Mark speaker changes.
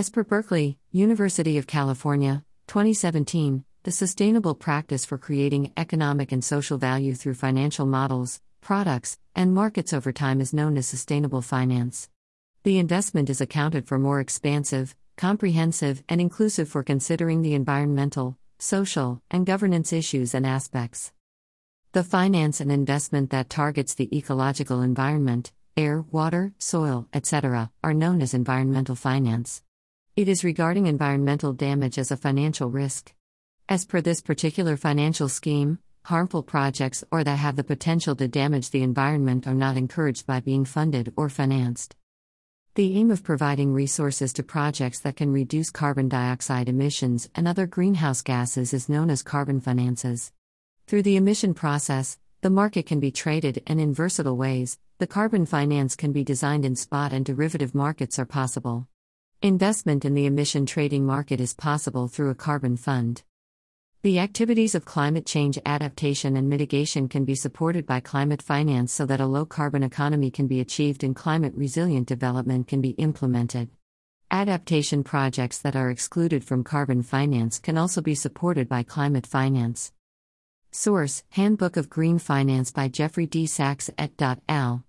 Speaker 1: As per Berkeley, University of California, 2017, the sustainable practice for creating economic and social value through financial models, products, and markets over time is known as sustainable finance. The investment is accounted for more expansive, comprehensive, and inclusive for considering the environmental, social, and governance issues and aspects. The finance and investment that targets the ecological environment, air, water, soil, etc., are known as environmental finance. It is regarding environmental damage as a financial risk. As per this particular financial scheme, harmful projects or that have the potential to damage the environment are not encouraged by being funded or financed. The aim of providing resources to projects that can reduce carbon dioxide emissions and other greenhouse gases is known as carbon finances. Through the emission process, the market can be traded, and in versatile ways, the carbon finance can be designed in spot and derivative markets are possible. Investment in the emission trading market is possible through a carbon fund. The activities of climate change adaptation and mitigation can be supported by climate finance so that a low carbon economy can be achieved and climate resilient development can be implemented. Adaptation projects that are excluded from carbon finance can also be supported by climate finance. Source Handbook of Green Finance by Jeffrey D. Sachs et al.